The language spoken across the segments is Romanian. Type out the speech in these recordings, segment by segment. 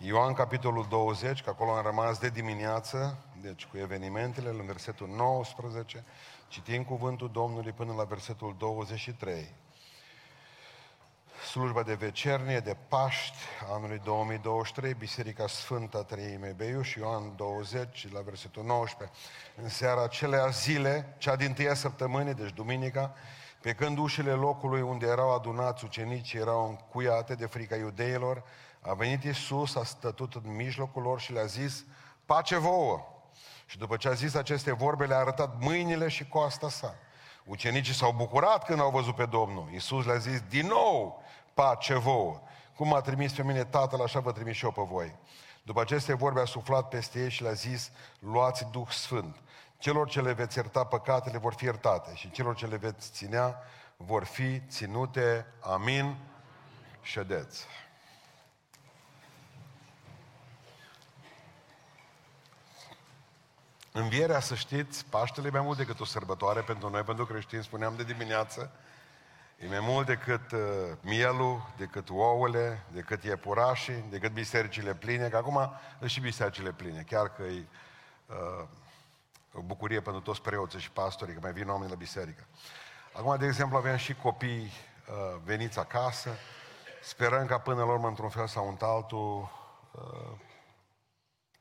Ioan, capitolul 20, că acolo am rămas de dimineață, deci cu evenimentele, în versetul 19, citim cuvântul Domnului până la versetul 23. Slujba de vecernie, de Paști, anului 2023, Biserica Sfântă Treime Beiuș, Ioan 20, la versetul 19. În seara acelea zile, cea din tâia săptămânii, deci duminica, pe când ușile locului unde erau adunați ucenicii erau încuiate de frica iudeilor, a venit Iisus, a stătut în mijlocul lor și le-a zis, pace vouă! Și după ce a zis aceste vorbe, le-a arătat mâinile și coasta sa. Ucenicii s-au bucurat când au văzut pe Domnul. Iisus le-a zis, din nou, pace vouă! Cum a trimis pe mine Tatăl, așa vă trimis și eu pe voi. După aceste vorbe a suflat peste ei și le-a zis, luați Duh Sfânt. Celor ce le veți ierta păcatele vor fi iertate și celor ce le veți ținea vor fi ținute. Amin. Ședeți. Învierea, să știți, Paștele e mai mult decât o sărbătoare pentru noi, pentru creștini, spuneam de dimineață. E mai mult decât uh, mielul, decât ouăle, decât iepurașii, decât bisericile pline, că acum sunt și bisericile pline, chiar că e uh, o bucurie pentru toți preoții și pastorii, că mai vin oameni la biserică. Acum, de exemplu, avem și copii uh, veniți acasă, sperăm ca până la urmă, într-un fel sau într-altul, uh,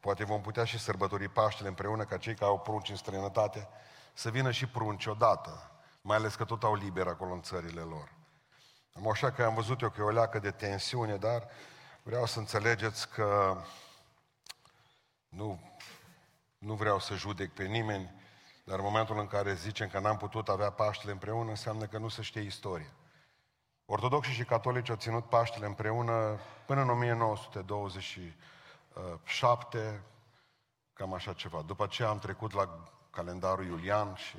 poate vom putea și sărbători Paștele împreună, ca cei care au prunci în străinătate, să vină și prunci odată, mai ales că tot au liber acolo în țările lor. Am așa că am văzut eu că e o leacă de tensiune, dar vreau să înțelegeți că nu nu vreau să judec pe nimeni, dar în momentul în care zicem că n-am putut avea Paștele împreună, înseamnă că nu se știe istoria. Ortodoxii și catolici au ținut Paștele împreună până în 1927, cam așa ceva. După aceea am trecut la calendarul Iulian și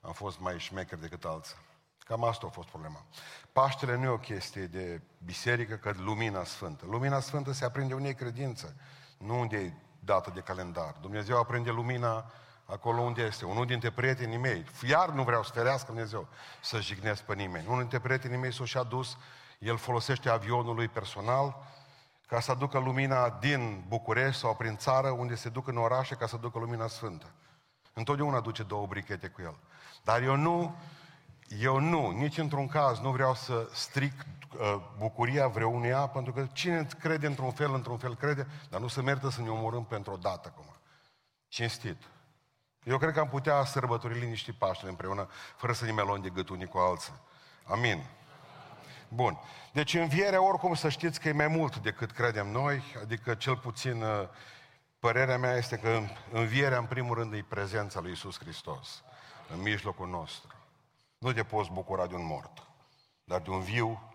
am fost mai șmecher decât alții. Cam asta a fost problema. Paștele nu e o chestie de biserică, că lumina sfântă. Lumina sfântă se aprinde unei credință, nu unde e dată de calendar. Dumnezeu aprinde lumina acolo unde este. Unul dintre prietenii mei, iar nu vreau să ferească Dumnezeu să jignesc pe nimeni. Unul dintre prietenii mei s-a și adus, el folosește avionul lui personal ca să aducă lumina din București sau prin țară, unde se duc în orașe ca să aducă lumina sfântă. Întotdeauna duce două brichete cu el. Dar eu nu, eu nu, nici într-un caz nu vreau să stric uh, bucuria vreunuia, pentru că cine crede într-un fel, într-un fel crede, dar nu se merită să ne omorâm pentru o dată acum. Cinstit. Eu cred că am putea sărbători liniști Paștele împreună, fără să ne melon de gât unii cu alții. Amin. Bun. Deci învierea, oricum, să știți că e mai mult decât credem noi, adică cel puțin uh, părerea mea este că învierea, în primul rând, e prezența lui Isus Hristos în mijlocul nostru. Nu te poți bucura de un mort, dar de un viu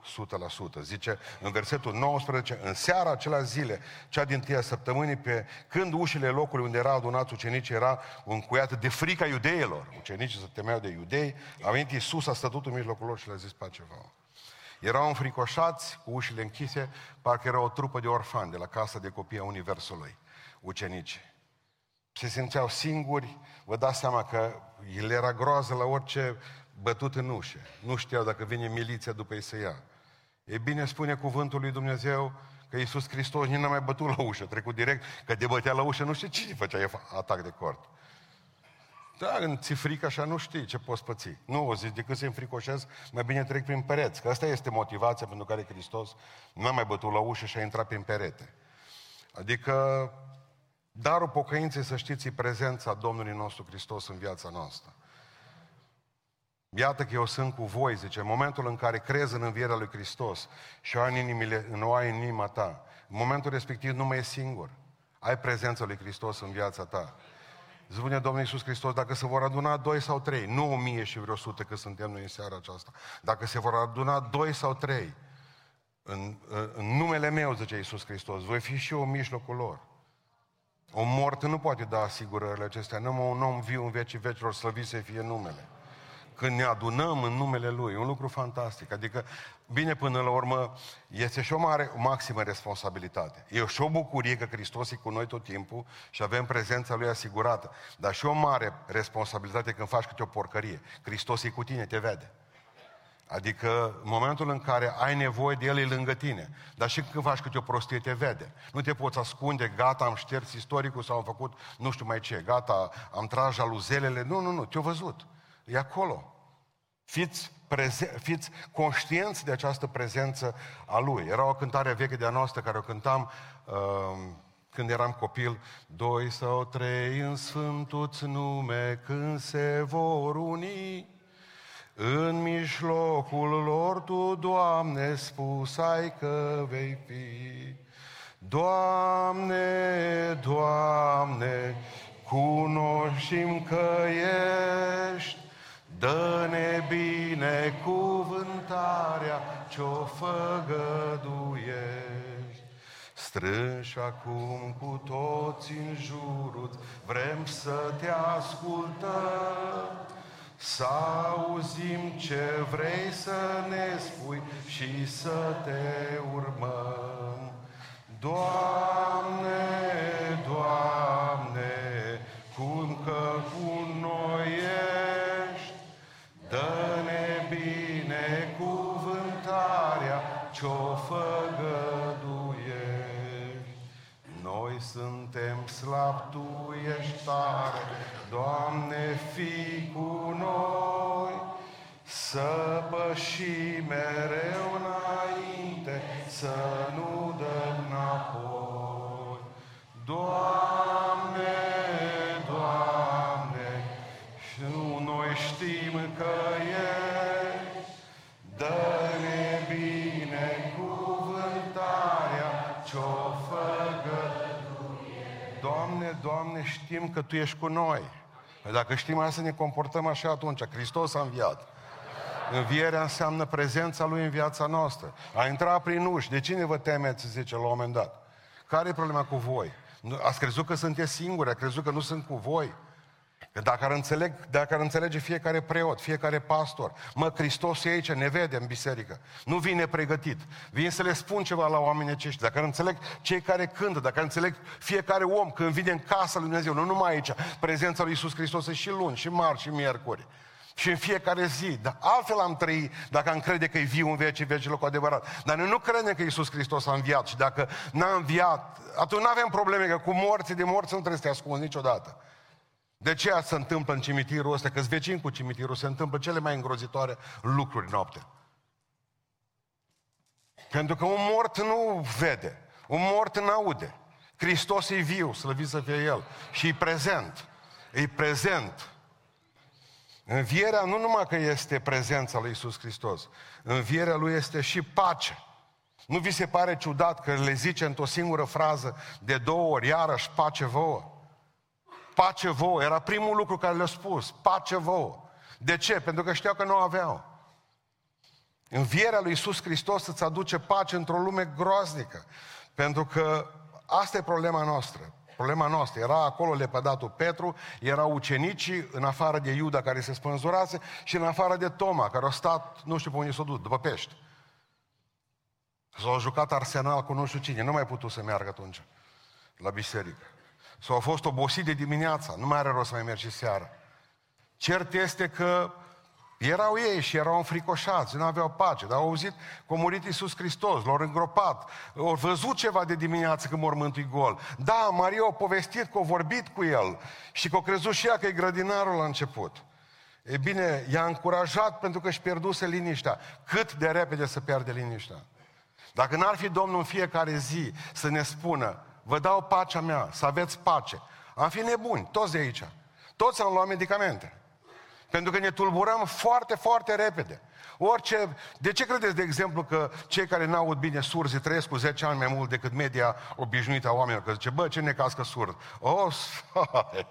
100%. Zice în versetul 19, în seara acelea zile, cea din tâia săptămânii, pe când ușile locului unde era adunat ucenicii era încuiată de frica iudeilor. Ucenicii se temeau de iudei, a venit Iisus, a stătut în mijlocul lor și le-a zis pace vouă. Erau înfricoșați, cu ușile închise, parcă era o trupă de orfani de la casa de copii a Universului, ucenicii. Se simțeau singuri, vă dați seama că el era groază la orice bătut în ușă. Nu știau dacă vine miliția după ei să ia. E bine spune cuvântul lui Dumnezeu că Iisus Hristos nu n-a mai bătut la ușă, trecut direct, că de bătea la ușă nu știu cine făcea atac de cort. Da, în ți frică așa nu știi ce poți păți. Nu o zici, decât să înfricoșez, mai bine trec prin pereți. Că asta este motivația pentru care Hristos nu a mai bătut la ușă și a intrat prin perete. Adică darul pocăinței, să știți, e prezența Domnului nostru Hristos în viața noastră. Iată că eu sunt cu voi, zice, în momentul în care crezi în învierea lui Hristos și o ai în, inimile, în, o ai în inima ta, în momentul respectiv nu mai e singur. Ai prezența lui Hristos în viața ta. Spune Domnul Iisus Hristos, dacă se vor aduna doi sau trei, nu o mie și vreo sută că suntem noi în seara aceasta, dacă se vor aduna doi sau trei, în, în numele meu, zice Iisus Hristos, voi fi și eu în mijlocul lor. O mort nu poate da asigurările acestea, numai un om viu în vecii vecilor, slăvit să fie numele când ne adunăm în numele Lui, un lucru fantastic. Adică, bine, până la urmă, este și o mare, o maximă responsabilitate. E și o bucurie că Hristos e cu noi tot timpul și avem prezența Lui asigurată. Dar și o mare responsabilitate când faci câte o porcărie. Hristos e cu tine, te vede. Adică în momentul în care ai nevoie de el e lângă tine. Dar și când faci câte o prostie te vede. Nu te poți ascunde, gata, am șters istoricul sau am făcut nu știu mai ce, gata, am tras jaluzelele. Nu, nu, nu, te-a văzut. E acolo. Fiți, preze- fiți conștienți de această prezență a Lui. Era o cântare veche de-a noastră care o cântam uh, când eram copil. Doi sau trei în Sfântuți nume când se vor uni. În mijlocul lor Tu, Doamne, spus ai că vei fi. Doamne, Doamne, cunoștim că ești, Dă-ne binecuvântarea ce-o făgăduiești. Strânși acum cu toți în jurul, vrem să te ascultăm, să auzim ce vrei să ne spui și să te urmăm. Doamne, suntem slabi, Tu ești tare, Doamne, fi cu noi, să păși mereu înainte, să nu dăm înapoi. Doamne, Doamne, și nu noi știm că ești, dă-ne binecuvântarea ce-o făgăduie. Doamne, Doamne, știm că Tu ești cu noi. Păi dacă știm asta, să ne comportăm așa atunci. Hristos a înviat. Învierea înseamnă prezența Lui în viața noastră. A intrat prin uși. De cine vă temeți, zice, la un moment dat? Care e problema cu voi? Nu- Ați crezut că sunteți singuri, ați crezut că nu sunt cu voi. Că dacă ar, înțeleg, dacă ar înțelege fiecare preot, fiecare pastor, mă, Hristos e aici, ne vede în biserică. Nu vine pregătit. Vine să le spun ceva la oamenii aceștia. Dacă ar înțeleg cei care cântă, dacă ar înțeleg fiecare om când vine în casa lui Dumnezeu, nu numai aici, prezența lui Isus Hristos e și luni, și marți, și miercuri. Și în fiecare zi. Dar altfel am trăit dacă am crede că e viu în vecii vecilor cu adevărat. Dar noi nu credem că Iisus Hristos a înviat. Și dacă n-a înviat, atunci nu avem probleme, că cu morții de morți nu trebuie să te ascunzi niciodată. De ce se întâmplă în cimitirul ăsta? Că-s vecin cu cimitirul, se întâmplă cele mai îngrozitoare lucruri noapte. Pentru că un mort nu vede, un mort nu aude. Hristos e viu, slăvit să fie El. Și e prezent. E prezent. Învierea nu numai că este prezența lui Isus Hristos, învierea lui este și pace. Nu vi se pare ciudat că le zice într-o singură frază de două ori, iarăși pace vouă? Pace vouă, era primul lucru care le-a spus, pace vouă. De ce? Pentru că știau că nu o aveau. Învierea lui Isus Hristos îți aduce pace într-o lume groaznică. Pentru că asta e problema noastră. Problema noastră. Era acolo lepădatul Petru, erau ucenicii în afară de Iuda care se spânzurase și în afară de Toma, care a stat, nu știu pe unde s-a dus, după pești. S-au jucat arsenal cu nu știu cine, nu mai putut să meargă atunci la biserică. Sau a fost obosit de dimineața, nu mai are rost să mai mergi și seara. Cert este că erau ei și erau înfricoșați, nu aveau pace, dar au auzit că a murit Iisus Hristos, l-au îngropat, au văzut ceva de dimineață că mormântul e gol. Da, Maria a povestit că a vorbit cu el și că a crezut și ea că e grădinarul la început. E bine, i-a încurajat pentru că își pierduse liniștea. Cât de repede să pierde liniștea. Dacă n-ar fi Domnul în fiecare zi să ne spună, vă dau pacea mea, să aveți pace, am fi nebuni, toți de aici. Toți am luat medicamente. Pentru că ne tulburăm foarte, foarte repede. Orice... De ce credeți, de exemplu, că cei care n-aud bine surzi trăiesc cu 10 ani mai mult decât media obișnuită a oamenilor? Că zice, bă, ce ne cască surd? O, vai,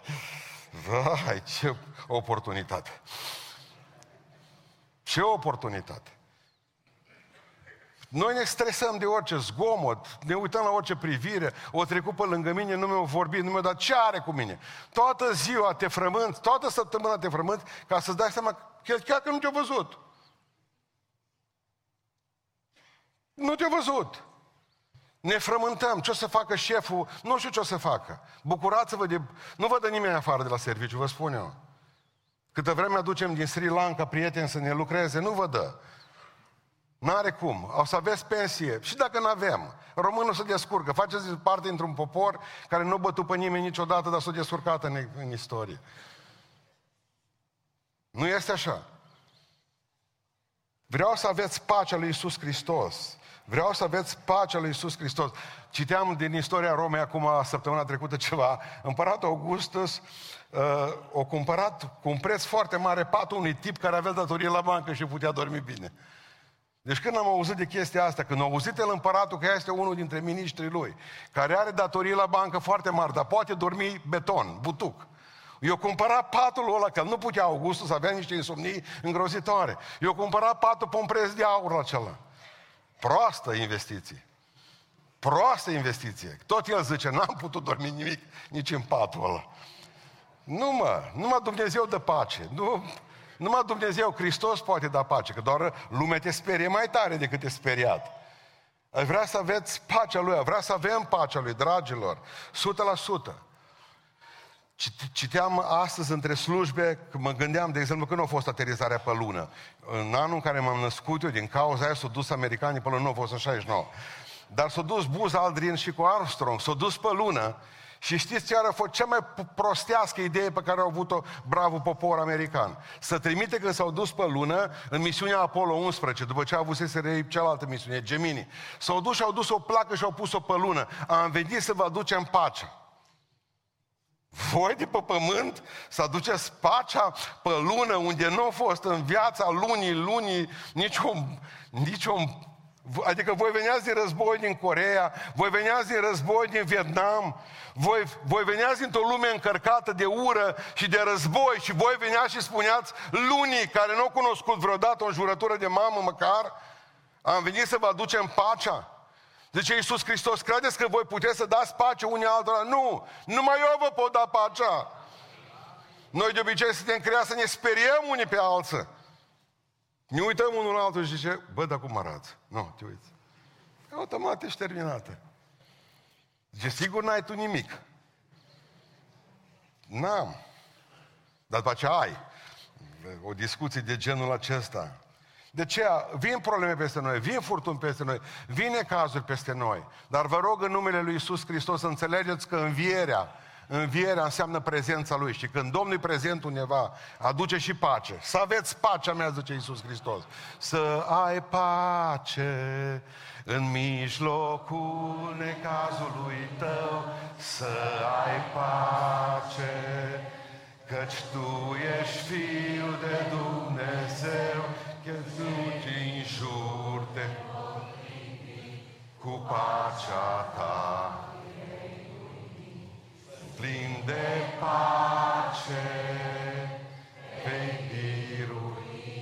vai, ce oportunitate. Ce oportunitate. Noi ne stresăm de orice zgomot, ne uităm la orice privire, o trecut pe lângă mine, nu mi-au vorbit, nu mi-au dat ce are cu mine. Toată ziua te frământ, toată săptămâna te frământ, ca să-ți dai seama că chiar că nu te-a văzut. Nu te-a văzut. Ne frământăm. Ce o să facă șeful? Nu știu ce o să facă. Bucurați-vă de... Nu vă dă nimeni afară de la serviciu, vă spun eu. Câtă vreme aducem din Sri Lanka prieteni să ne lucreze, nu vă dă. N-are cum. O să aveți pensie. Și dacă nu avem, românul se descurcă. Faceți parte dintr-un popor care nu bătut pe nimeni niciodată, dar s-a descurcat în, în istorie. Nu este așa. Vreau să aveți pacea lui Isus Hristos. Vreau să aveți pacea lui Isus Hristos. Citeam din istoria Romei acum săptămâna trecută ceva. Împăratul Augustus uh, o cumpărat cu un preț foarte mare patul unui tip care avea datorie la bancă și putea dormi bine. Deci când am auzit de chestia asta, când a auzit el împăratul că este unul dintre miniștrii lui, care are datorii la bancă foarte mari, dar poate dormi beton, butuc. Eu cumpărat patul ăla, că nu putea Augustus să avea niște insomnii îngrozitoare. Eu cumpărat patul pe un preț de aur acela. Proastă investiție. Proastă investiție. Tot el zice, n-am putut dormi nimic nici în patul ăla. Nu mă, numai Dumnezeu dă pace. Nu, numai Dumnezeu, Hristos poate da pace, că doar lumea te sperie mai tare decât te speriat. Vrea să aveți pacea Lui, vrea să avem pacea Lui, dragilor, 100%. Citeam astăzi între slujbe, că mă gândeam, de exemplu, când a fost aterizarea pe lună. În anul în care m-am născut eu, din cauza aia s-au dus americanii pe lună, nu a fost în 69. Dar s-au dus Buzz Aldrin și cu Armstrong, s-au dus pe lună și știți ce a fost cea mai prostească idee pe care au avut-o bravo popor american? Să trimite când s-au dus pe lună în misiunea Apollo 11, după ce a avut să cealaltă misiune, Gemini. S-au dus și au dus o placă și au pus-o pe lună. Am venit să vă aducem pacea. Voi de pe pământ să aduceți pacea pe lună unde nu a fost în viața lunii, lunii, niciun, niciun Adică voi veniați din război din Corea, voi veniați din război din Vietnam, voi, voi veniați dintr-o lume încărcată de ură și de război și voi veneați și spuneați lunii care nu au cunoscut vreodată o jurătură de mamă măcar, am venit să vă aducem pacea. Zice Iisus Hristos, credeți că voi puteți să dați pace unii altora? Nu! Numai eu vă pot da pacea. Noi de obicei suntem creați să ne speriem unii pe alții. Ne uităm unul la altul și zice, bă, dar cum arată? Nu, te uiți. Automat ești terminată. Zice, sigur n-ai tu nimic. N-am. Dar după ce ai o discuție de genul acesta, de ce vin probleme peste noi, vin furtuni peste noi, vine cazuri peste noi. Dar vă rog în numele Lui Isus Hristos să înțelegeți că învierea, învierea înseamnă prezența Lui. Și când Domnul e prezent undeva, aduce și pace. Să aveți pacea mea, zice Isus Hristos. Să ai pace în mijlocul necazului tău, să ai pace, căci Tu ești Fiul de Dumnezeu, că duci în jur de cu pacea ta. Plin de pace, pe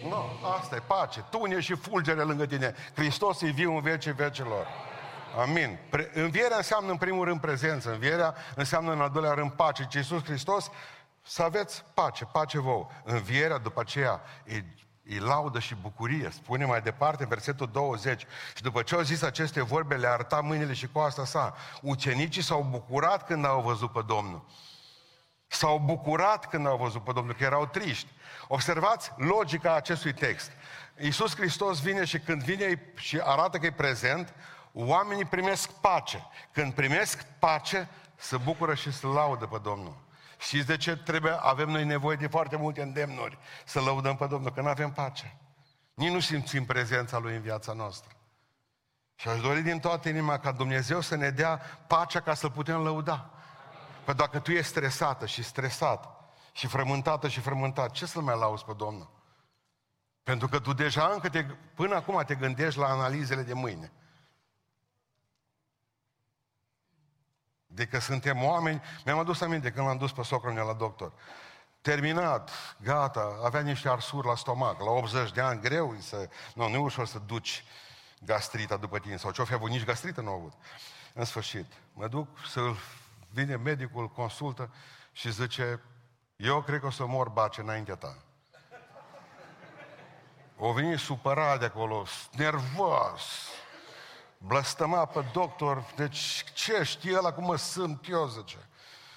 Nu, no, asta e pace. Tune și fulgere lângă tine. Hristos e viu în vece vecelor. Amin. Pre- învierea înseamnă în primul rând prezență. Învierea înseamnă în al doilea rând pace. Ce Iisus Hristos să aveți pace, pace vouă. Învierea după aceea e e laudă și bucurie. Spune mai departe, versetul 20. Și după ce au zis aceste vorbe, le arăta mâinile și coasta sa. Ucenicii s-au bucurat când au văzut pe Domnul. S-au bucurat când au văzut pe Domnul, că erau triști. Observați logica acestui text. Iisus Hristos vine și când vine și arată că e prezent, oamenii primesc pace. Când primesc pace, se bucură și se laudă pe Domnul. Știți de ce trebuie, avem noi nevoie de foarte multe îndemnuri să lăudăm pe Domnul? Că nu avem pace. Nici nu simțim prezența Lui în viața noastră. Și aș dori din toată inima ca Dumnezeu să ne dea pacea ca să putem lăuda. Păi dacă tu ești stresată și stresat și frământată și frământat, ce să mai lauzi pe Domnul? Pentru că tu deja încă te, până acum te gândești la analizele de mâine. De că suntem oameni. Mi-am adus aminte când l-am dus pe socrul meu la doctor. Terminat, gata, avea niște arsuri la stomac, la 80 de ani, greu să... Nu, nu e ușor să duci gastrita după tine, sau ce-o fi avut, nici gastrită nu a avut. În sfârșit, mă duc să vine medicul, consultă și zice, eu cred că o să mor bace înaintea ta. O venit supărat de acolo, nervos, blăstăma pe doctor, deci ce știe ăla cum mă sunt eu, zice.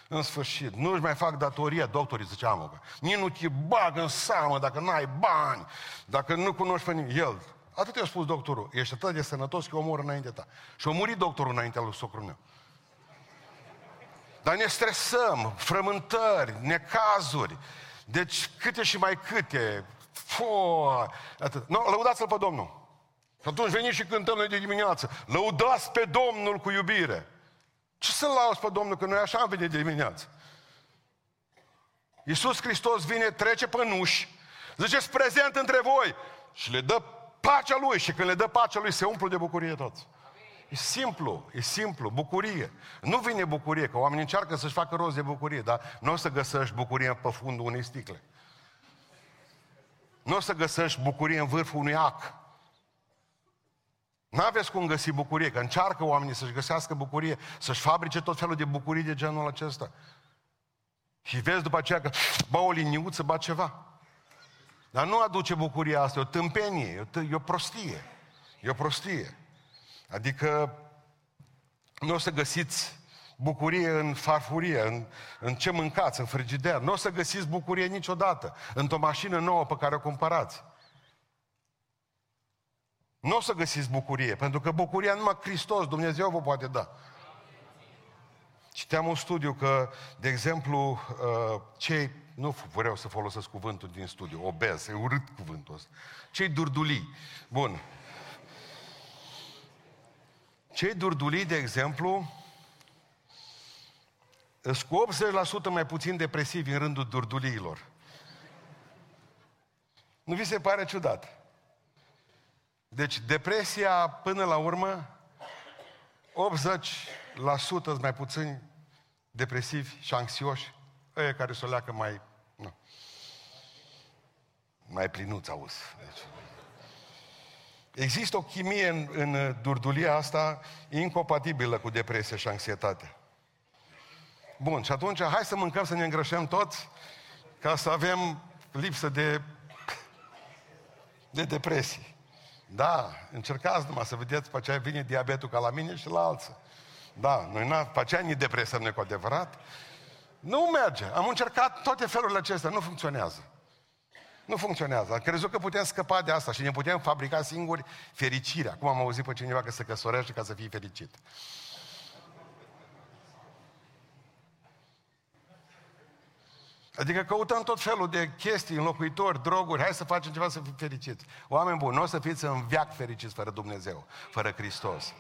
În sfârșit, nu-și mai fac datoria, doctorii ziceam, nici nu te bag în seamă dacă n-ai bani, dacă nu cunoști pe nimeni. El, Atât i-a spus doctorul. Ești atât de sănătos că omor înainte ta. Și a murit doctorul înaintea lui socrul meu. Dar ne stresăm, frământări, necazuri. Deci câte și mai câte. Fo, atât. No, lăudați-l pe Domnul. Și atunci veniți și cântăm noi de dimineață. Lăudați pe Domnul cu iubire. Ce să lauzi pe Domnul, că noi așa am venit de dimineață. Iisus Hristos vine, trece pe nuși, zice, prezent între voi și le dă pacea Lui și când le dă pacea Lui se umplu de bucurie toți. E simplu, e simplu, bucurie. Nu vine bucurie, că oamenii încearcă să-și facă rost de bucurie, dar nu o să găsești bucurie pe fundul unei sticle. Nu o să găsești bucurie în vârful unui ac. N-aveți cum găsi bucurie, că încearcă oamenii să-și găsească bucurie, să-și fabrice tot felul de bucurii de genul acesta. Și vezi după aceea că, bă, o liniuță, bă, ceva. Dar nu aduce bucuria asta, e o tâmpenie, e o, e o prostie. E o prostie. Adică nu o să găsiți bucurie în farfurie, în, în ce mâncați, în frigider. Nu o să găsiți bucurie niciodată într-o mașină nouă pe care o cumpărați. Nu o să găsiți bucurie, pentru că bucuria numai Hristos, Dumnezeu vă poate da. Citeam un studiu că, de exemplu, uh, cei, nu vreau să folosesc cuvântul din studiu, obez, e urât cuvântul ăsta, cei durdulii, bun, cei durdulii, de exemplu, sunt cu 80% mai puțin depresivi în rândul durduliilor. Nu vi se pare ciudat? Deci depresia, până la urmă, 80% sunt mai puțini depresivi și anxioși, ăia care se o leacă mai, nu, mai plinuți, auzi. Deci, există o chimie în, în durdulia asta incompatibilă cu depresia și anxietatea. Bun, și atunci hai să mâncăm, să ne îngrășăm toți, ca să avem lipsă de, de depresie. Da, încercați numai să vedeți, pe aceea vine diabetul ca la mine și la alții. Da, noi n pe aceea ne depresăm noi cu adevărat. Nu merge. Am încercat toate felurile acestea, nu funcționează. Nu funcționează. Am crezut că putem scăpa de asta și ne putem fabrica singuri fericirea. Acum am auzit pe cineva că se căsătorește ca să fie fericit. Adică căutăm tot felul de chestii, înlocuitori, droguri, hai să facem ceva să fim fericiți. Oameni buni, nu o să fiți în viac fericiți fără Dumnezeu, fără Hristos.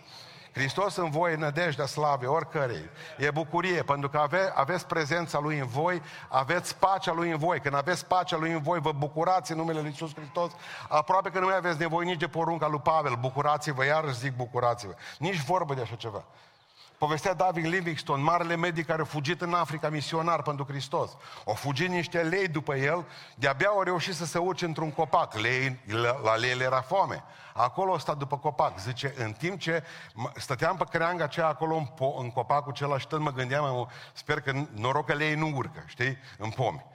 Hristos în voi, nădejdea slavei, oricărei. E bucurie, pentru că ave, aveți prezența Lui în voi, aveți pacea Lui în voi. Când aveți pacea Lui în voi, vă bucurați în numele Lui Iisus Hristos. Aproape că nu mai aveți nevoie nici de porunca lui Pavel. Bucurați-vă, iarăși zic bucurați-vă. Nici vorbă de așa ceva. Povestea David Livingstone, marele medic care a fugit în Africa misionar pentru Hristos. Au fugit niște lei după el, de-abia au reușit să se urce într-un copac. Lei, la lei era foame. Acolo stat după copac. Zice, în timp ce stăteam pe creanga aceea acolo în, po- în copacul acela și tot mă gândeam, sper că noroc că lei nu urcă, știi, în pomi.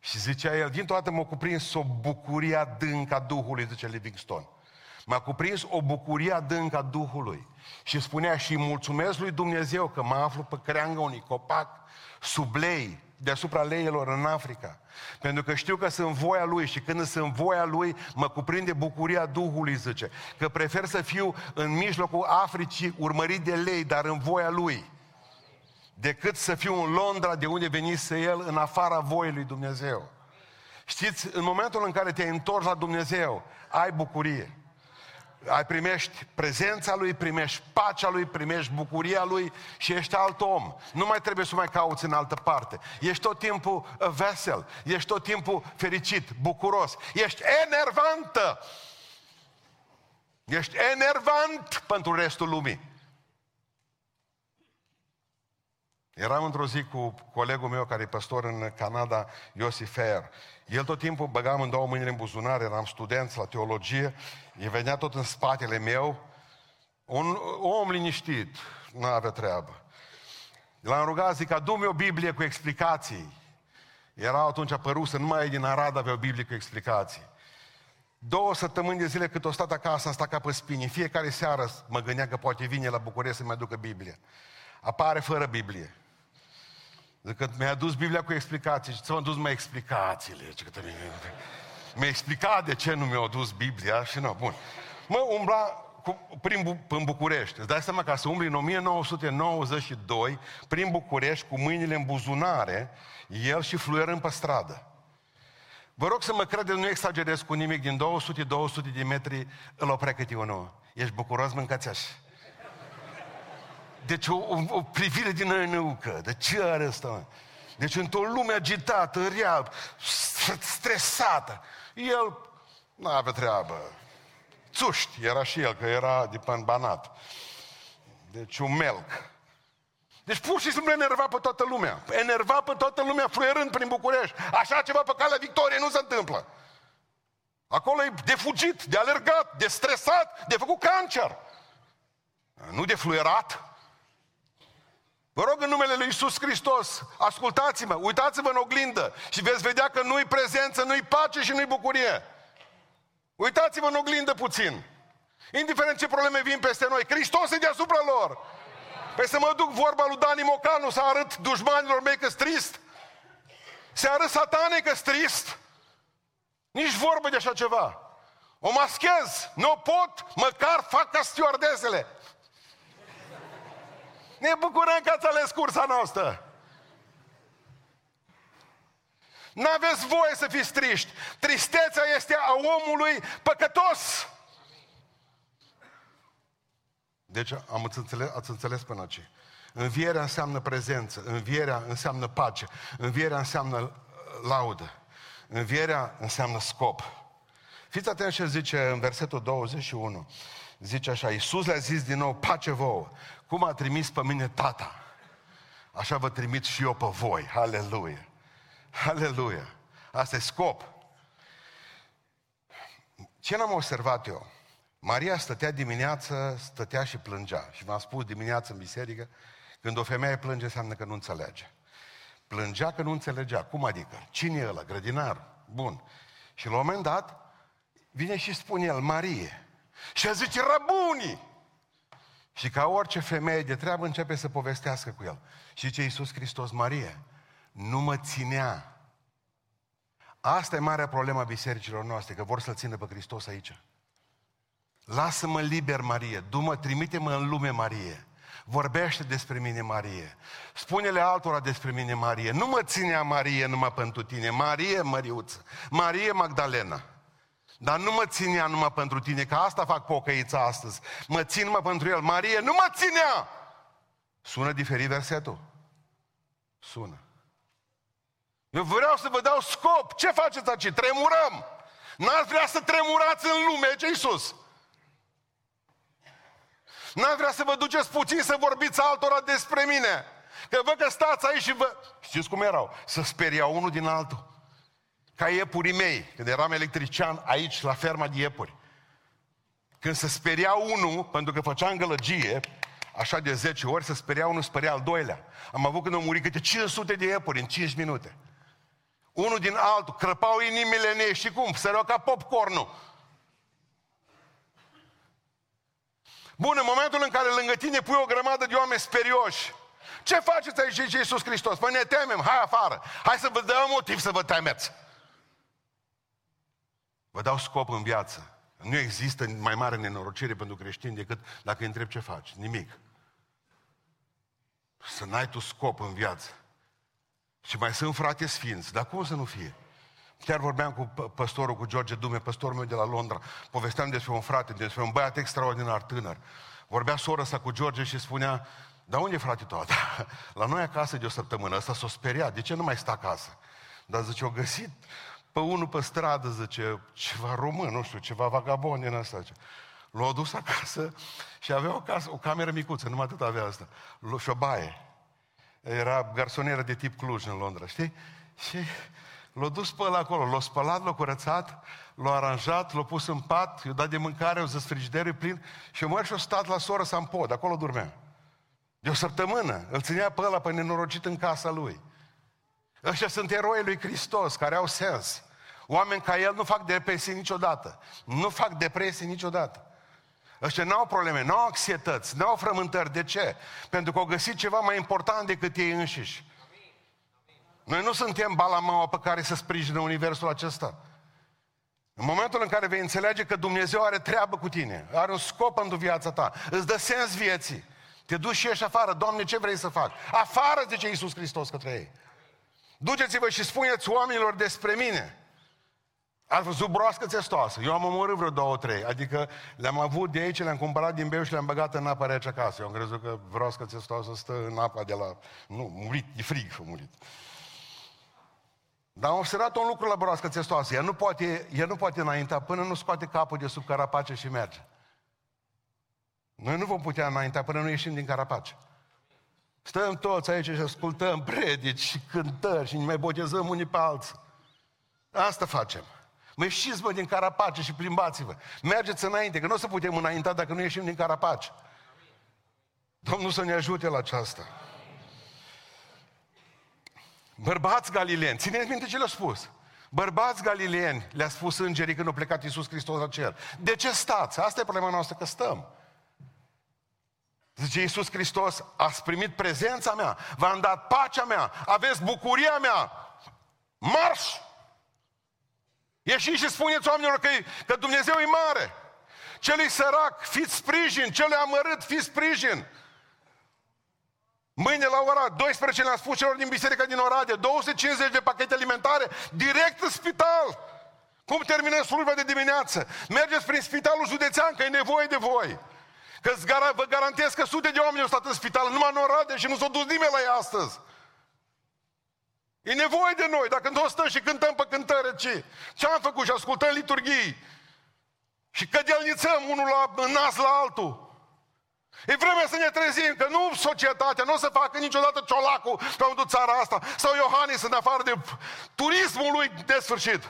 Și zicea el, din toată m-a cuprins o bucurie adâncă a Duhului, zice Livingstone. M-a cuprins o bucurie adâncă a Duhului. Și spunea și mulțumesc lui Dumnezeu că mă aflu pe creanga unui copac sub lei, deasupra leilor în Africa. Pentru că știu că sunt voia Lui și când sunt voia Lui, mă cuprinde bucuria Duhului, zice. Că prefer să fiu în mijlocul Africii urmărit de lei, dar în voia Lui. Decât să fiu în Londra, de unde venise El, în afara voii Lui Dumnezeu. Știți, în momentul în care te-ai întors la Dumnezeu, ai bucurie ai primești prezența Lui, primești pacea Lui, primești bucuria Lui și ești alt om. Nu mai trebuie să mai cauți în altă parte. Ești tot timpul uh, vesel, ești tot timpul fericit, bucuros, ești enervantă. Ești enervant pentru restul lumii. Eram într-o zi cu colegul meu care e păstor în Canada, Iosif Fair. El tot timpul băgam în două mâini în buzunar, eram studenți la teologie, el venea tot în spatele meu, un om liniștit, nu avea treabă. L-am rugat, zic, adu-mi o Biblie cu explicații. Era atunci apărut să numai din Arad avea o Biblie cu explicații. Două săptămâni de zile cât o stat acasă, am stat ca pe spini. Fiecare seară mă gândeam că poate vine la București să-mi aducă Biblie. Apare fără Biblie. Zic că mi-a adus Biblia cu explicații și ți-am adus mai explicațiile. Mi-a explicat de ce nu mi-a adus Biblia și nu, bun. Mă, umbla cu, prin, în București. Îți dai seama ca să umbli în 1992 prin București cu mâinile în buzunare, el și fluierând pe stradă. Vă rog să mă credeți, nu exagerez cu nimic, din 200-200 de metri îl oprea câte unul. Ești bucuros, mâncați așa. Deci o, o, o privire din înăucă. De ce are ăsta? Deci într-o lume agitată, rea, stresată. El nu avea treabă. Țuști, era și el, că era de pan banat. Deci un melc. Deci pur și simplu enerva pe toată lumea. Enerva pe toată lumea fluierând prin București. Așa ceva pe calea victoriei nu se întâmplă. Acolo e de fugit, de alergat, de stresat, de făcut cancer. Nu de fluierat. Vă rog în numele Lui Iisus Hristos, ascultați-mă, uitați-vă în oglindă și veți vedea că nu-i prezență, nu-i pace și nu-i bucurie. Uitați-vă în oglindă puțin. Indiferent ce probleme vin peste noi, Hristos e deasupra lor. Păi să mă duc vorba lui Dani Mocanu să arăt dușmanilor mei că trist? Să arăt satanei că trist? Nici vorbă de așa ceva. O maschez, nu pot, măcar fac ca stewardesele. Ne bucurăm că ați ales cursa noastră. N-aveți voie să fiți triști. Tristețea este a omului păcătos. Deci am înțeles, ați înțeles până aici. Învierea înseamnă prezență, învierea înseamnă pace, învierea înseamnă uh, laudă, învierea înseamnă scop. Fiți atenți ce zice în versetul 21. Zice așa, Iisus le-a zis din nou, pace vouă. Cum a trimis pe mine tata, așa vă trimit și eu pe voi. Aleluia! Aleluia! Asta e scop. Ce n-am observat eu? Maria stătea dimineață, stătea și plângea. Și v-am spus dimineață în biserică, când o femeie plânge, înseamnă că nu înțelege. Plângea că nu înțelegea. Cum adică? Cine e ăla? Grădinar? Bun. Și la un moment dat, vine și spune el, Marie. Și el zice, Rabuni! Și ca orice femeie de treabă începe să povestească cu el. Și zice Iisus Hristos, Marie, nu mă ținea. Asta e marea problemă a bisericilor noastre, că vor să-L țină pe Hristos aici. Lasă-mă liber, Marie. Du-mă, trimite-mă în lume, Marie. Vorbește despre mine, Marie. Spune-le altora despre mine, Marie. Nu mă ținea Marie numai pentru tine. Marie, Măriuță. Marie Magdalena. Dar nu mă ținea numai pentru tine, că asta fac pocăița astăzi. Mă țin numai pentru el. Marie, nu mă ținea! Sună diferit versetul? Sună. Eu vreau să vă dau scop. Ce faceți aici? Tremurăm. N-ați vrea să tremurați în lume, ce Iisus? N-ați vrea să vă duceți puțin să vorbiți altora despre mine. Că văd că stați aici și vă... Știți cum erau? Să speria unul din altul. Ca iepurii mei, când eram electrician aici, la ferma de iepuri. Când se speria unul, pentru că făceam gălăgie, așa de 10 ori, se speria unul, speria al doilea. Am avut când au murit câte 500 de iepuri în 5 minute. Unul din altul, crăpau inimile în ei și cum? Săreau ca popcornul. Bun, în momentul în care lângă tine pui o grămadă de oameni sperioși, ce faceți aici, zice Iisus Hristos? Păi ne temem, hai afară. Hai să vă dăm motiv să vă temeți. Vă dau scop în viață. Nu există mai mare nenorocire pentru creștini decât dacă îi întreb ce faci. Nimic. Să n-ai tu scop în viață. Și mai sunt frate sfinți, dar cum să nu fie? Chiar vorbeam cu păstorul, cu George Dume, păstorul meu de la Londra. Povesteam despre un frate, despre un băiat extraordinar tânăr. Vorbea sora sa cu George și spunea, dar unde e frate tot? La noi acasă de o săptămână, ăsta s-o speria, de ce nu mai sta acasă? Dar zice, o găsit pe unul pe stradă, zice, ceva român, nu știu, ceva vagabond din ăsta. L-a dus acasă și avea o, casă, o cameră micuță, numai atât avea asta. Și o baie. Era garsonieră de tip Cluj în Londra, știi? Și l-a dus pe ăla acolo, l-a spălat, l-a curățat, l-a aranjat, l-a pus în pat, i-a dat de mâncare, o zis frigiderul plin și mers și a stat la soră să pod, acolo dormea. De o săptămână, îl ținea pe ăla pe nenorocit în casa lui. Ăștia sunt eroi lui Hristos, care au sens. Oameni ca el nu fac depresii niciodată. Nu fac depresii niciodată. Ăștia n-au probleme, n-au anxietăți, n-au frământări. De ce? Pentru că au găsit ceva mai important decât ei înșiși. Noi nu suntem balamaua pe care să sprijină universul acesta. În momentul în care vei înțelege că Dumnezeu are treabă cu tine, are un scop în viața ta, îți dă sens vieții, te duci și ești afară, Doamne, ce vrei să fac? Afară, zice Iisus Hristos către ei. Duceți-vă și spuneți oamenilor despre mine. Ați văzut broască țestoasă. Eu am omorât vreo două, trei. Adică le-am avut de aici, le-am cumpărat din beu și le-am băgat în apă rece acasă. Eu am crezut că broască țestoasă stă în apa de la... Nu, murit, e frig, a murit. Dar am observat un lucru la broască țestoasă. Ea nu poate, ea nu poate înainta până nu scoate capul de sub carapace și merge. Noi nu vom putea înainta până nu ieșim din carapace. Stăm toți aici și ascultăm predici și cântări și ne mai botezăm unii pe alții. Asta facem. Mă ieșiți, mă, din carapace și plimbați-vă. Mergeți înainte, că nu o să putem înainta dacă nu ieșim din carapace. Domnul să ne ajute la aceasta. Bărbați galileeni, țineți minte ce le-a spus. Bărbați galileeni, le-a spus îngerii când a plecat Iisus Hristos la cer. De ce stați? Asta e problema noastră, că stăm. Zice Iisus Hristos, ați primit prezența mea, v-am dat pacea mea, aveți bucuria mea. Marș! Ieșiți și spuneți oamenilor că, că Dumnezeu e mare. Celui sărac, fiți sprijin, celui amărât, fiți sprijin. Mâine la ora 12 le-am spus celor din biserica din Oradea, 250 de pachete alimentare, direct în spital. Cum terminăm slujba de dimineață? Mergeți prin spitalul județean, că e nevoie de voi. Că vă garantez că sute de oameni au stat în spital, numai în Oradea și nu s-a dus nimeni la ea astăzi. E nevoie de noi, dacă nu stăm și cântăm pe cântări, ce? Ce am făcut și ascultăm liturghii? Și cădelnițăm unul la, nas la altul. E vremea să ne trezim, că nu societatea, nu o să facă niciodată ciolacul pentru țara asta, sau Iohannis în afară de turismul lui de sfârșit.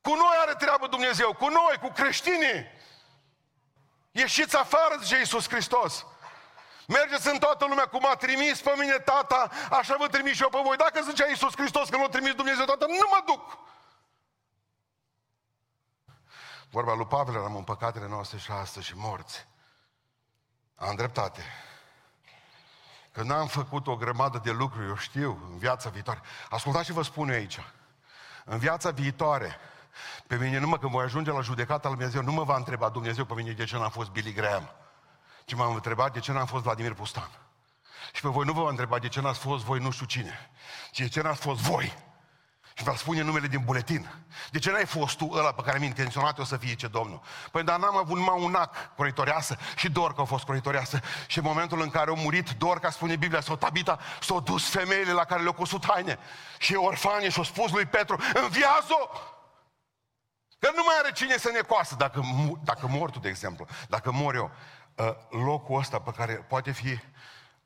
Cu noi are treabă Dumnezeu, cu noi, cu creștinii. Ieșiți afară, zice Iisus Hristos. Mergeți în toată lumea cum a trimis pe mine tata, așa vă trimis și eu pe voi. Dacă zicea Iisus Hristos că nu a trimis Dumnezeu tata, nu mă duc. Vorba lui Pavel, am în păcatele noastre și astăzi și morți. Am dreptate. Că n-am făcut o grămadă de lucruri, eu știu, în viața viitoare. Ascultați ce vă spun eu aici. În viața viitoare, pe mine numai când voi ajunge la judecata lui Dumnezeu, nu mă va întreba Dumnezeu pe mine de ce n-am fost Billy Graham. Ci m-am întrebat de ce n-am fost Vladimir Pustan. Și pe voi nu vă va întreba de ce n-ați fost voi nu știu cine, ci de ce n-ați fost voi. Și va spune numele din buletin. De ce n-ai fost tu ăla pe care mi intenționat eu să fie ce Domnul? Păi dar n-am avut numai un ac coritoreasă și doar că a fost coritoreasă. Și în momentul în care a murit, doar ca spune Biblia, sau Tabita, s-au dus femeile la care le-au cosut haine. Și orfane și-au spus lui Petru, înviază Că nu mai are cine să ne coasă dacă, dacă mor tu, de exemplu. Dacă mor eu, ă, locul ăsta pe care poate fi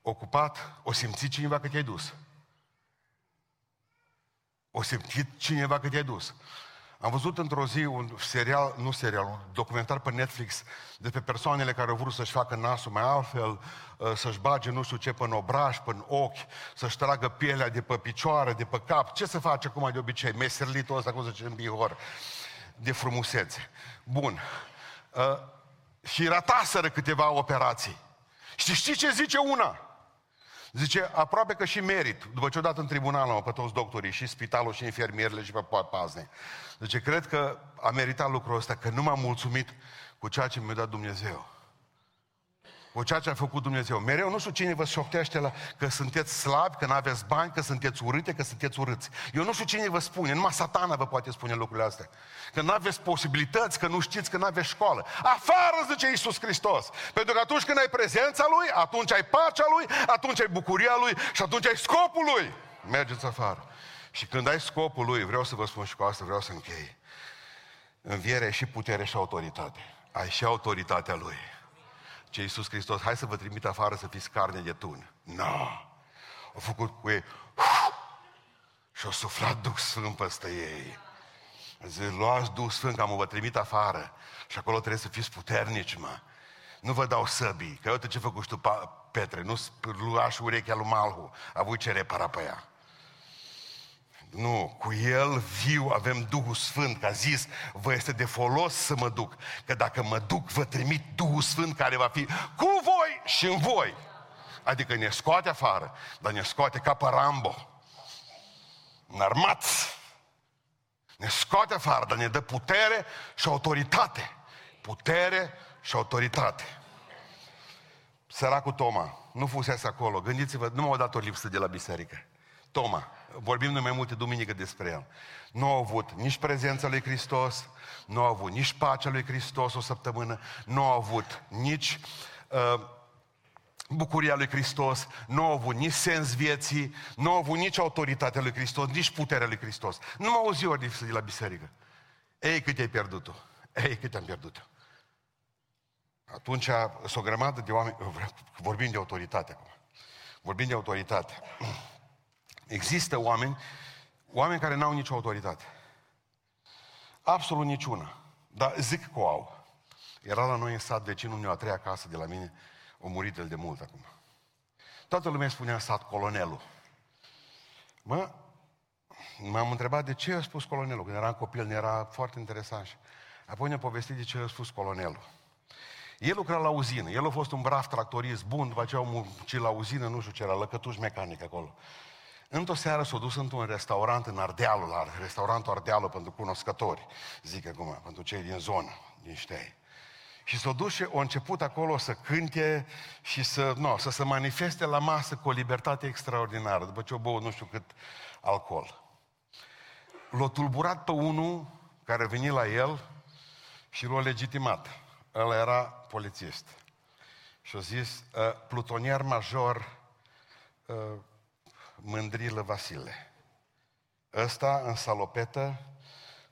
ocupat, o simți cineva că te-ai dus. O simți cineva că te-ai dus. Am văzut într-o zi un serial, nu serial, un documentar pe Netflix despre persoanele care au vrut să-și facă nasul mai altfel, ă, să-și bage nu știu ce pe obraj, pe ochi, să-și tragă pielea de pe picioare, de pe cap. Ce se face acum de obicei? Meserlitul ăsta, cum se zice în bihor de frumusețe. Bun. Uh, și rataseră câteva operații. Și știți ce zice una? Zice, aproape că și merit, după ce o dat în tribunal pe toți doctorii, și spitalul, și infirmierele, și pe pazne. Zice, cred că a meritat lucrul ăsta, că nu m-am mulțumit cu ceea ce mi-a dat Dumnezeu cu ceea ce a făcut Dumnezeu. Mereu nu știu cine vă șoptește la că sunteți slabi, că nu aveți bani, că sunteți urâte, că sunteți urâți. Eu nu știu cine vă spune, numai satana vă poate spune lucrurile astea. Că nu aveți posibilități, că nu știți, că nu aveți școală. Afară, zice Iisus Hristos. Pentru că atunci când ai prezența Lui, atunci ai pacea Lui, atunci ai bucuria Lui și atunci ai scopul Lui. Mergeți afară. Și când ai scopul Lui, vreau să vă spun și cu asta, vreau să închei. Înviere și putere și autoritate. Ai și autoritatea Lui ce Iisus Hristos, hai să vă trimit afară să fiți carne de tun. Nu! No. Au făcut cu ei și au suflat Duh Sfânt peste ei. Zice, luați Duh Sfânt, că am vă trimit afară. Și acolo trebuie să fiți puternici, mă. Nu vă dau săbii, că uite ce făcut tu, Petre, nu luași urechea lui Malhu, a avut ce repara pe ea. Nu, cu El viu avem Duhul Sfânt, că a zis, vă este de folos să mă duc, că dacă mă duc, vă trimit Duhul Sfânt care va fi cu voi și în voi. Adică ne scoate afară, dar ne scoate ca pe Rambo. Înarmați. Ne scoate afară, dar ne dă putere și autoritate. Putere și autoritate. Săracul Toma, nu fusese acolo. Gândiți-vă, nu m-au dat o lipsă de la biserică. Toma, vorbim de mai multe duminică despre el. Nu au avut nici prezența lui Hristos, nu au avut nici pacea lui Hristos o săptămână, nu au avut nici uh, bucuria lui Hristos, nu au avut nici sens vieții, nu au avut nici autoritatea lui Hristos, nici puterea lui Hristos. Nu m-au auzit ori de la biserică. Ei, cât ai pierdut-o? Ei, cât am pierdut-o? Atunci, sunt o grămadă de oameni, vorbim de autoritate acum, vorbim de autoritate. Există oameni, oameni care n-au nicio autoritate. Absolut niciuna. Dar zic că o au. Era la noi în sat vecinul meu, a treia casă de la mine, o murit el de mult acum. Toată lumea spunea sat colonelul. Mă, m-am întrebat de ce a spus colonelul. Când eram copil, ne era foarte interesant. Apoi ne-a povestit de ce a spus colonelul. El lucra la uzină, el a fost un brav tractorist bun, după aceea a muncit la uzină, nu știu ce era, lăcătuș mecanic acolo. Într-o seară s-a dus într-un restaurant în Ardealul, la restaurantul Ardealul pentru cunoscători, zic acum, pentru cei din zonă, din ștei. Și s-a dus și a început acolo să cânte și să, no, să se manifeste la masă cu o libertate extraordinară, după ce o băut nu știu cât alcool. L-a tulburat pe unul care a venit la el și l-a legitimat. El era polițist. Și a zis, ă, plutonier major ă, Mândrilă Vasile. Ăsta, în salopetă,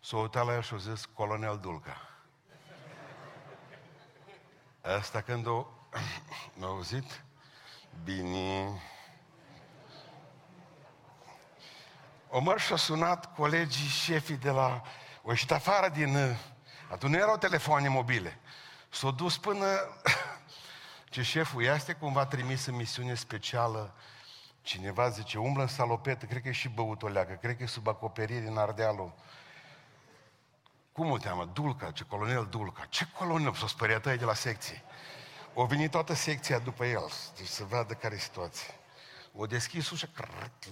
s-a uitat la el și a zis, colonel Dulca. Asta când o... M-a auzit? Bine. O măr și-a sunat colegii șefii de la... O ieșit afară din... Atunci nu erau telefoane mobile. S-a dus până... Ce șeful este cumva trimis în misiune specială Cineva zice, umblă în salopetă, cred că e și băut o leacă, cred că e sub acoperire în Ardealul. Cum o teamă? Dulca, ce colonel Dulca. Ce colonel? S-a speriat de la secție. O venit toată secția după el, deci să vadă care e situația. O deschis ușa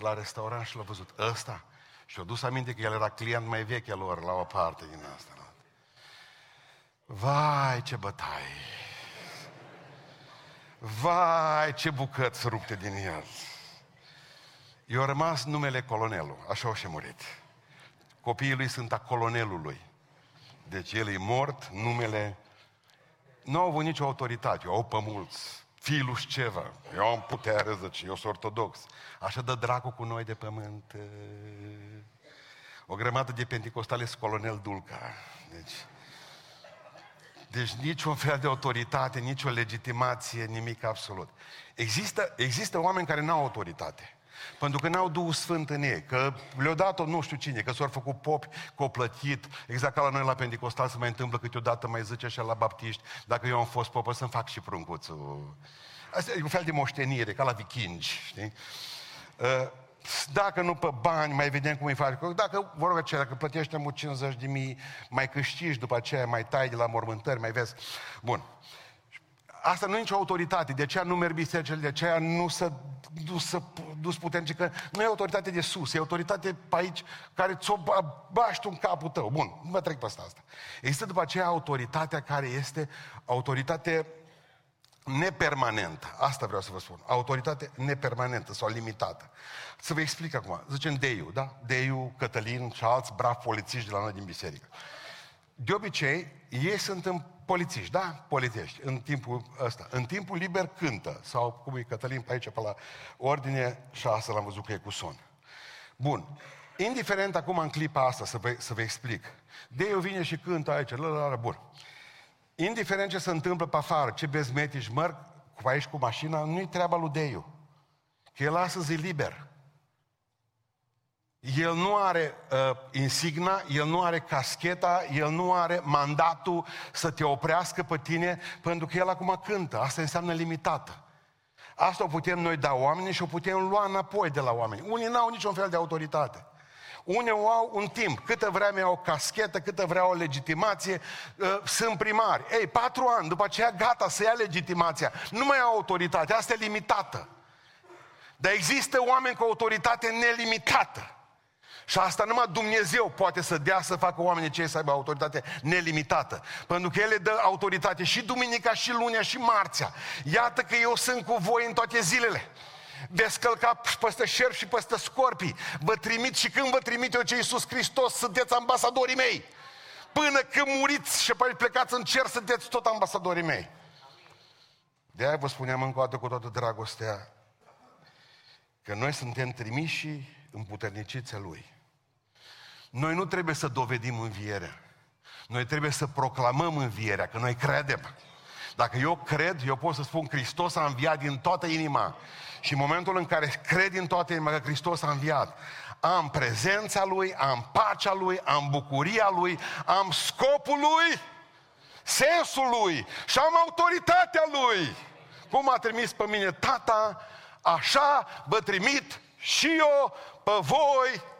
la restaurant și l-a văzut. Ăsta. Și-a dus aminte că el era client mai vechi al lor la o parte din asta. Vai, ce bătaie! Vai, ce bucăți rupte din el! I-a rămas numele colonelul, așa o și murit. Copiii lui sunt a colonelului. Deci el e mort, numele... Nu au avut nicio autoritate, au pe mulți. Filul ceva, eu am putere, zice, eu sunt ortodox. Așa dă dracu cu noi de pământ. O grămadă de pentecostale sunt colonel Dulca. Deci, deci niciun fel de autoritate, nicio legitimație, nimic absolut. Există, există oameni care nu au autoritate. Pentru că n-au Duhul Sfânt în ei, că le-au dat-o nu știu cine, că s-au făcut popi, că au plătit, exact ca la noi la Pentecostal se mai întâmplă câteodată, mai zice așa la baptiști, dacă eu am fost popă să-mi fac și pruncuțul. Asta e un fel de moștenire, ca la vikingi, știi? Uh, dacă nu pe bani, mai vedem cum îi faci. Dacă, vă rog aceea, dacă plătești mu 50 de mii, mai câștigi după aceea, mai tai de la mormântări, mai vezi. Bun. Asta nu e nicio autoritate, de aceea nu merg bisericile, de aceea nu să dus, să, dus puternic, că nu e autoritate de sus, e autoritate pe aici care ți-o bași în capul tău. Bun, nu mă trec pe asta. Există după aceea autoritatea care este autoritate nepermanentă. Asta vreau să vă spun. Autoritate nepermanentă sau limitată. Să vă explic acum. Zicem Deiu, da? Deiu, Cătălin și alți bravi polițiști de la noi din biserică. De obicei, ei sunt în polițiști, da? Polițiești, în timpul ăsta. În timpul liber cântă, sau cum e Cătălin pe aici, pe la ordine 6, l-am văzut că e cu son. Bun. Indiferent acum în clipa asta, să vă, să vă explic. Deiu vine și cântă aici, la, la, la, bun. Indiferent ce se întâmplă pe afară, ce bezmetici merg cu aici cu mașina, nu-i treaba lui Deiu. Că el lasă zi liber. El nu are uh, insigna, el nu are cascheta, el nu are mandatul să te oprească pe tine, pentru că el acum cântă. Asta înseamnă limitată. Asta o putem noi da oamenii și o putem lua înapoi de la oameni. Unii n-au niciun fel de autoritate. Unii au un timp, câtă vreme au caschetă, câtă vrea o legitimație, uh, sunt primari. Ei, patru ani, după aceea gata să ia legitimația. Nu mai au autoritate, asta e limitată. Dar există oameni cu autoritate nelimitată. Și asta numai Dumnezeu poate să dea să facă oamenii cei să aibă autoritate nelimitată. Pentru că El le dă autoritate și duminica, și lunea, și marțea. Iată că eu sunt cu voi în toate zilele. Veți călca peste șerpi și peste scorpii. Vă trimit și când vă trimit eu ce Iisus Hristos, sunteți ambasadorii mei. Până când muriți și apoi plecați în cer, sunteți tot ambasadorii mei. De aia vă spuneam încă o dată cu toată dragostea că noi suntem trimiși împuterniciți Lui. Noi nu trebuie să dovedim învierea. Noi trebuie să proclamăm învierea, că noi credem. Dacă eu cred, eu pot să spun Hristos a înviat din toată inima. Și în momentul în care cred din toată inima că Hristos a înviat, am prezența Lui, am pacea Lui, am bucuria Lui, am scopul Lui, sensul Lui și am autoritatea Lui. Cum a trimis pe mine Tata, așa vă trimit și eu pe voi